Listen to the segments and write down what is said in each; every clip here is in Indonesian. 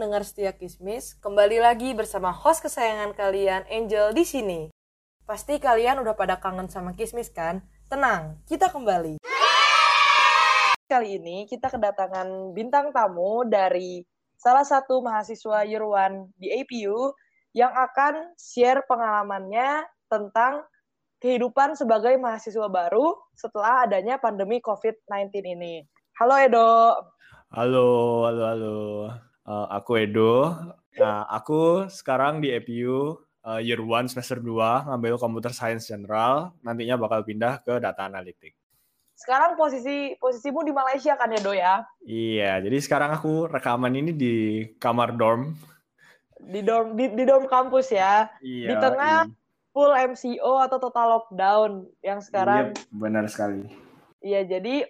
Pendengar setia Kismis, kembali lagi bersama host kesayangan kalian Angel di sini. Pasti kalian udah pada kangen sama Kismis kan? Tenang, kita kembali. Kali ini kita kedatangan bintang tamu dari salah satu mahasiswa year di APU yang akan share pengalamannya tentang kehidupan sebagai mahasiswa baru setelah adanya pandemi COVID-19 ini. Halo Edo. Halo, halo, halo. Uh, aku Edo. Nah, aku sekarang di APU uh, year 1 semester 2 ngambil Computer Science General, nantinya bakal pindah ke Data Analytics. Sekarang posisi posisimu di Malaysia kan ya, Do ya? Iya, jadi sekarang aku rekaman ini di kamar dorm. Di dorm di, di dorm kampus ya. Iya. Di tengah iya. full MCO atau total lockdown yang sekarang. Iya, benar sekali. Iya, jadi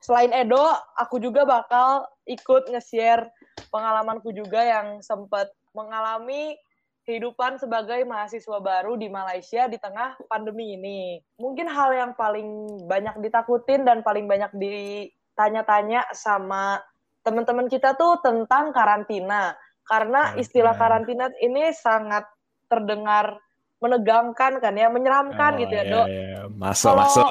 selain Edo, aku juga bakal ikut nge-share pengalamanku juga yang sempat mengalami kehidupan sebagai mahasiswa baru di Malaysia di tengah pandemi ini. Mungkin hal yang paling banyak ditakutin dan paling banyak ditanya-tanya sama teman-teman kita tuh tentang karantina. Karena istilah karantina ini sangat terdengar menegangkan kan ya, menyeramkan Oh, gitu ya, iya, Dok. iya. Masuk, Kalau- masuk.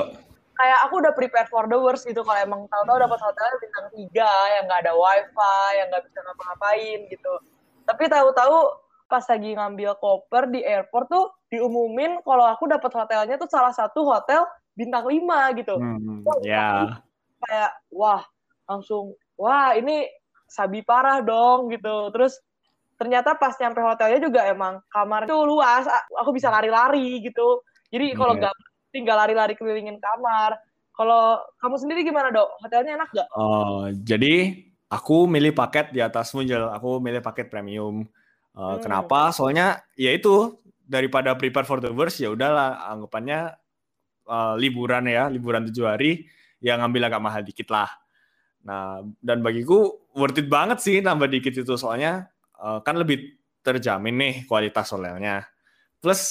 Kayak aku udah prepare for the worst gitu kalau emang tahu-tahu dapat hotel bintang tiga yang nggak ada wifi, yang nggak bisa ngapa-ngapain gitu. Tapi tahu-tahu pas lagi ngambil koper di airport tuh diumumin kalau aku dapat hotelnya tuh salah satu hotel bintang lima gitu. Hmm, Wah, ya. Kayak wah langsung wah ini sabi parah dong gitu. Terus ternyata pas nyampe hotelnya juga emang kamar itu luas, aku bisa lari-lari gitu. Jadi kalau Iya. nggak tinggal lari-lari kelilingin kamar. Kalau kamu sendiri gimana dok? Hotelnya enak nggak? Oh, jadi aku milih paket di atas Munjel. Aku milih paket premium. Uh, Hmm. Kenapa? Soalnya ya itu daripada prepare for the worst ya udahlah anggapannya uh, liburan ya, liburan tujuh hari yang ngambil agak mahal dikit lah. Nah, dan bagiku worth it banget sih nambah dikit itu soalnya uh, kan lebih terjamin nih kualitas hotelnya. Plus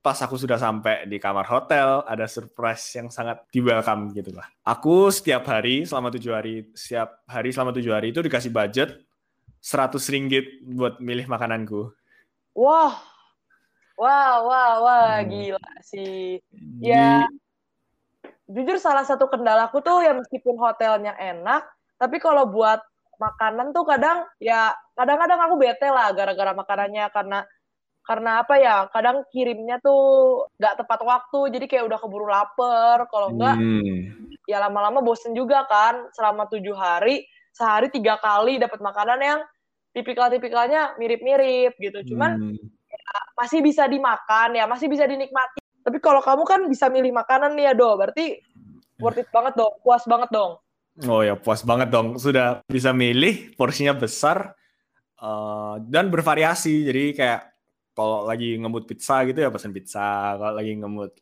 pas aku sudah sampai di kamar hotel ada surprise yang sangat di welcome gitu lah. Aku setiap hari selama tujuh hari, setiap hari selama tujuh hari itu dikasih budget 100 ringgit buat milih makananku. Wah, wah, wah, wah, Hmm. gila sih. Ya, jujur salah satu kendalaku tuh ya meskipun hotelnya enak, tapi kalau buat makanan tuh kadang ya kadang-kadang aku bete lah gara-gara makanannya karena karena apa ya kadang kirimnya tuh nggak tepat waktu jadi kayak udah keburu lapar. Kalau enggak hmm, ya lama-lama bosen juga kan. Selama tujuh hari sehari tiga kali dapat makanan yang tipikal-tipikalnya mirip-mirip gitu. Cuman hmm. masih bisa dimakan ya masih bisa dinikmati. Tapi kalau kamu kan bisa milih makanan nih ya do. Berarti worth it banget dong puas banget dong. Oh ya puas banget dong. Sudah bisa milih porsinya besar eh, dan bervariasi. Jadi kayak kalau lagi ngemut pizza gitu ya pesan pizza. Kalau lagi ngemut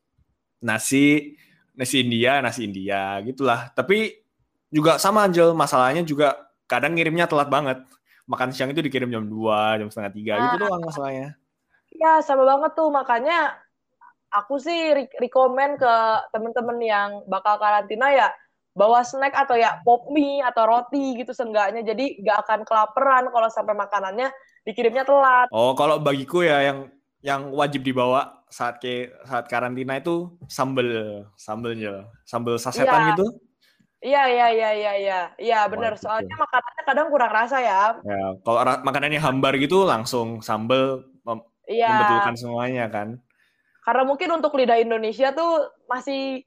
nasi nasi India nasi India gitulah. Tapi juga sama Angel masalahnya juga kadang ngirimnya telat banget. Makan siang itu dikirim jam 2, jam setengah tiga gitu Ah. doang masalahnya. ya sama banget tuh makanya aku sih re- rekomen ke temen-temen yang bakal karantina ya bawa snack atau ya pop mie atau roti gitu seenggaknya. Jadi nggak akan kelaparan kalau sampai makanannya dikirimnya telat. Oh, kalau bagiku ya yang yang wajib dibawa saat ke saat karantina itu sambel, sambelnya, sambel sasetan Iya. gitu. iya iya iya iya iya. Iya Wajib soalnya makanannya kadang kurang rasa ya. Ya, kalau ra- makanannya hambar gitu langsung sambel mem- iya. membetulkan semuanya kan. karena mungkin untuk lidah Indonesia tuh masih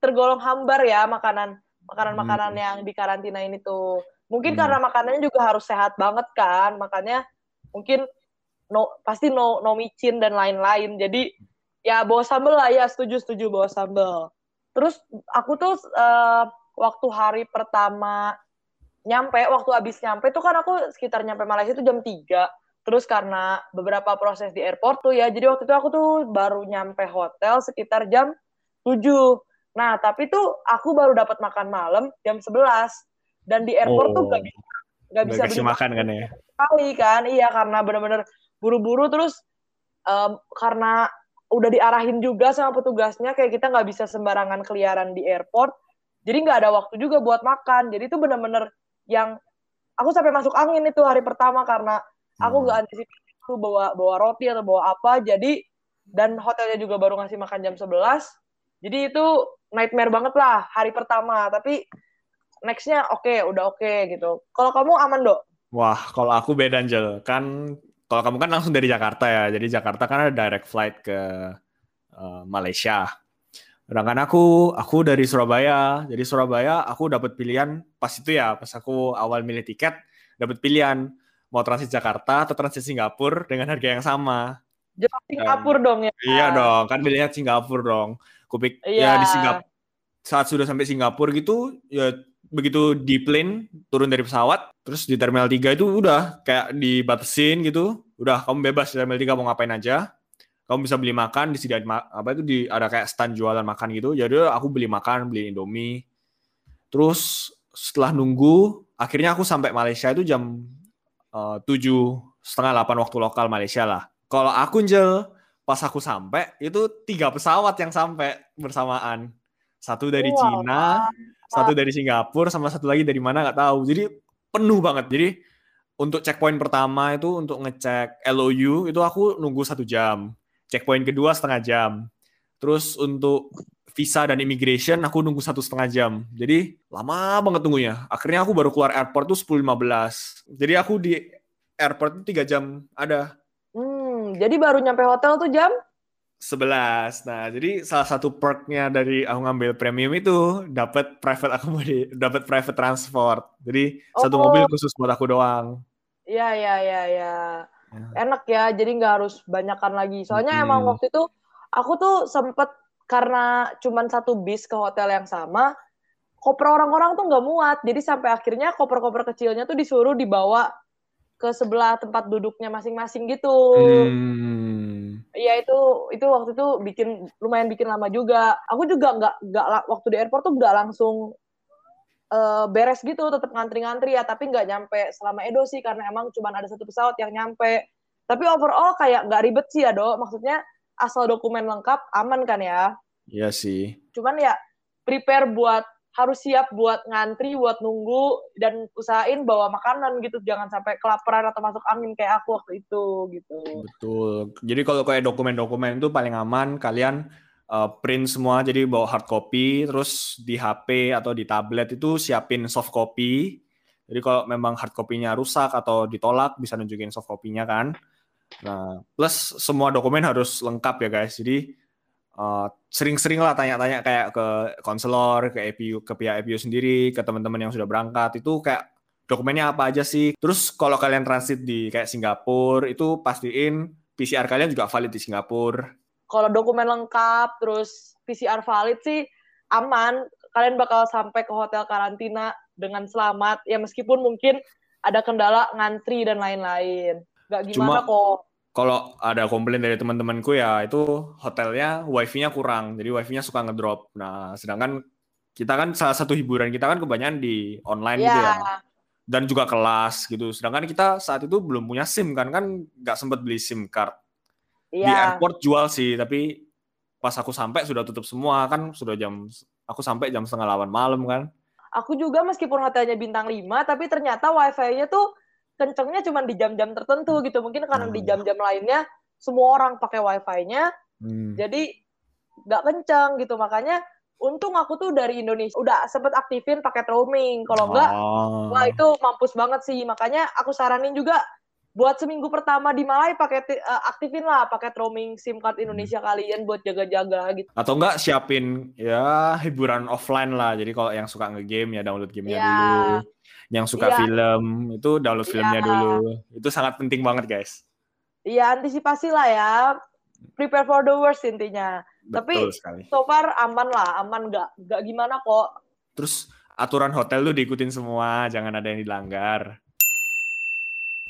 tergolong hambar ya makanan makanan-makanan Hmm. yang di karantina ini tuh. Mungkin Hmm. karena makanannya juga harus sehat banget kan makanya mungkin no pasti no no micin dan lain-lain. Jadi ya bawa sambel lah ya setuju setuju bawa sambel. Terus aku tuh eh, waktu hari pertama nyampe waktu habis nyampe tuh kan aku sekitar nyampe Malaysia tuh jam 3 terus karena beberapa proses di airport tuh ya jadi waktu itu aku tuh baru nyampe hotel sekitar jam 7 nah tapi tuh aku baru dapat makan malam jam 11 dan di airport tuh Oh. gak bisa gak bisa beli makan kan ya. sekali kan iya karena bener-bener buru-buru terus em, karena udah diarahin juga sama petugasnya kayak kita nggak bisa sembarangan keliaran di airport jadi nggak ada waktu juga buat makan jadi itu bener-bener yang aku sampai masuk angin itu hari pertama karena aku Hmm. nggak antisipasi itu bawa bawa roti atau bawa apa jadi dan hotelnya juga baru ngasih makan jam 11 jadi itu nightmare banget lah hari pertama tapi nextnya oke udah oke gitu kalau kamu aman dok Wah, kalau aku beda Angel. Kan kalau kamu kan langsung dari Jakarta ya. Jadi Jakarta kan ada direct flight ke eh, Malaysia. Sedangkan aku aku dari Surabaya. Jadi Surabaya aku dapat pilihan pas itu ya, pas aku awal milih tiket dapat pilihan mau transit Jakarta atau transit Singapura dengan harga yang sama. Jepang Singapura dong ya Iya dong, kan pilihnya Singapura dong. Kupik ya Iya. di Singapura saat sudah sampai Singapura gitu ya begitu di plane turun dari pesawat terus di terminal 3 itu udah kayak dibatasin gitu. Udah kamu bebas di terminal 3 mau ngapain aja. Kamu bisa beli makan disediain ma- apa itu di ada kayak stand jualan makan gitu. Jadi aku beli makan, beli Indomie. Terus setelah nunggu akhirnya aku sampai Malaysia itu jam eh, tujuh setengah delapan waktu lokal Malaysia lah. Kalau aku Njel, pas aku sampai itu tiga pesawat yang sampai bersamaan. Satu dari Wow. Cina, satu dari Singapura, sama satu lagi dari mana nggak tahu. Jadi penuh banget. Jadi untuk checkpoint pertama itu untuk ngecek LOU itu aku nunggu satu jam. Checkpoint kedua setengah jam. Terus untuk visa dan immigration aku nunggu satu setengah jam. Jadi lama banget tunggunya. Akhirnya aku baru keluar airport tuh 10.15. Jadi aku di airport itu tiga jam ada. Hmm, jadi baru nyampe hotel tuh jam 11. Nah, jadi salah satu perknya dari aku ngambil premium itu dapat private accommodation, dapat private transport. Jadi satu Oh. mobil khusus buat aku doang. Iya, iya, iya, iya. Ya. Enak ya, jadi nggak harus banyakan lagi. Soalnya Mm-mm. emang waktu itu aku tuh sempet karena cuman satu bis ke hotel yang sama, koper orang-orang tuh nggak muat. Jadi sampai akhirnya koper-koper kecilnya tuh disuruh dibawa ke sebelah tempat duduknya masing-masing gitu. Hmm. Iya itu itu waktu itu bikin lumayan bikin lama juga. Aku juga nggak nggak waktu di airport tuh nggak langsung eh, beres gitu, tetap ngantri-ngantri ya. Tapi nggak nyampe selama Edo sih karena emang cuma ada satu pesawat yang nyampe. Tapi overall kayak nggak ribet sih ya dok. Maksudnya asal dokumen lengkap aman kan ya. Iya sih. Cuman ya prepare buat harus siap buat ngantri, buat nunggu dan usahain bawa makanan gitu. Jangan sampai kelaparan atau masuk angin kayak aku waktu itu gitu. Betul. Jadi kalau kayak dokumen-dokumen itu paling aman kalian uh, print semua jadi bawa hard copy terus di HP atau di tablet itu siapin soft copy. Jadi kalau memang hard copy-nya rusak atau ditolak bisa nunjukin soft copy-nya kan. Nah, plus semua dokumen harus lengkap ya guys. Jadi uh, sering-sering lah tanya-tanya kayak ke konselor, ke EPU, ke pihak EPU sendiri, ke teman-teman yang sudah berangkat. Itu kayak dokumennya apa aja sih. Terus kalau kalian transit di kayak Singapura itu pastiin PCR kalian juga valid di Singapura. kalau dokumen lengkap terus PCR valid sih aman. Kalian bakal sampai ke hotel karantina dengan selamat. Ya meskipun mungkin ada kendala ngantri dan lain-lain. Nggak gimana Cuma- kok Kalau ada komplain dari teman-temanku ya itu hotelnya wifi-nya kurang, jadi wifi-nya suka ngedrop. Nah, sedangkan kita kan salah satu hiburan kita kan kebanyakan di online gitu ya. ya dan juga kelas gitu. Sedangkan kita saat itu belum punya SIM kan, kan nggak sempat beli SIM card. Di iya airport jual sih, tapi pas aku sampai sudah tutup semua kan, sudah jam aku sampai jam setengah delapan malam kan. aku juga meskipun hotelnya bintang 5 tapi ternyata wifi-nya tuh kencengnya cuma di jam-jam tertentu gitu mungkin karena di Hmm. jam-jam lainnya semua orang pakai wifi-nya Hmm. jadi nggak kenceng gitu makanya untung aku tuh dari Indonesia udah sempet aktifin paket roaming kalau enggak Oh. wah itu mampus banget sih makanya aku saranin juga buat seminggu pertama di Malai pakai eh, aktifin lah paket roaming SIM card Indonesia kalian buat jaga-jaga gitu Atau enggak siapin ya hiburan offline lah. Jadi kalau yang suka nge-game ya download gamenya Iya. dulu. Yang suka Iya. film itu download Iya. filmnya dulu. Itu sangat penting banget guys. Iya antisipasi lah ya prepare for the worst intinya Tapi- Betul sekali. so far aman lah aman nggak nggak gimana kok Terus aturan hotel tuh diikutin semua, jangan ada yang dilanggar.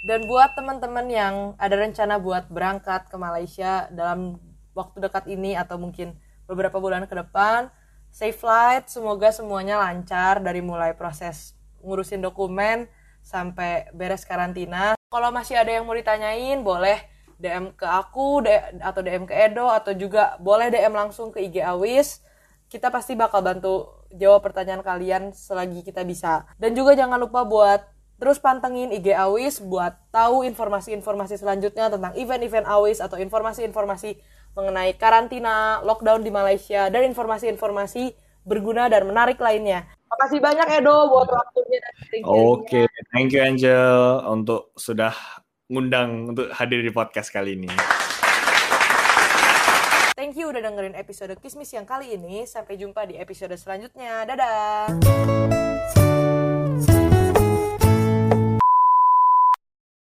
Dan buat teman-teman yang ada rencana buat berangkat ke Malaysia dalam waktu dekat ini atau mungkin beberapa bulan ke depan, safe flight, semoga semuanya lancar dari mulai proses ngurusin dokumen sampai beres karantina. Kalau masih ada yang mau ditanyain, boleh DM ke aku atau DM ke Edo atau juga boleh DM langsung ke IG Awis. Kita pasti bakal bantu jawab pertanyaan kalian selagi kita bisa. Dan juga jangan lupa buat Terus pantengin IG Awis buat tahu informasi-informasi selanjutnya tentang event-event Awis atau informasi-informasi mengenai karantina, lockdown di Malaysia, dan informasi-informasi berguna dan menarik lainnya. Makasih banyak Edo buat waktunya dan Oke, okay. thank you Angel untuk sudah ngundang untuk hadir di podcast kali ini. Thank you udah dengerin episode Kismis yang kali ini. Sampai jumpa di episode selanjutnya. Dadah!